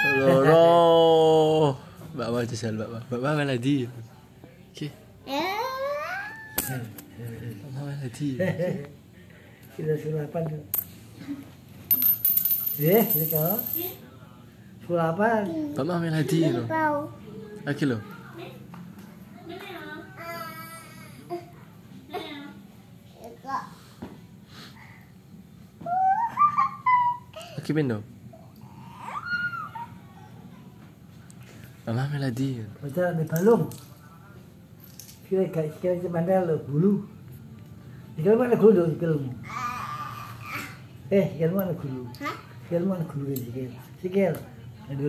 Loro. Mbak Mbak jajal Mbak Mbak. Mbak Mbak melodi. Oke. Mbak Mbak melodi. Kita sulapan tuh. Eh, ini kau. Sulapan. Mbak Mbak melodi lo. Lagi lo. Lagi pin dong. Mbak Mbak melodi. Baca di balung. Kira kira kira mana lo bulu. Ikan mana gulu ikan Eh, ikan mana gulu? Ikan mana gulu sikil? Sikil. Aduh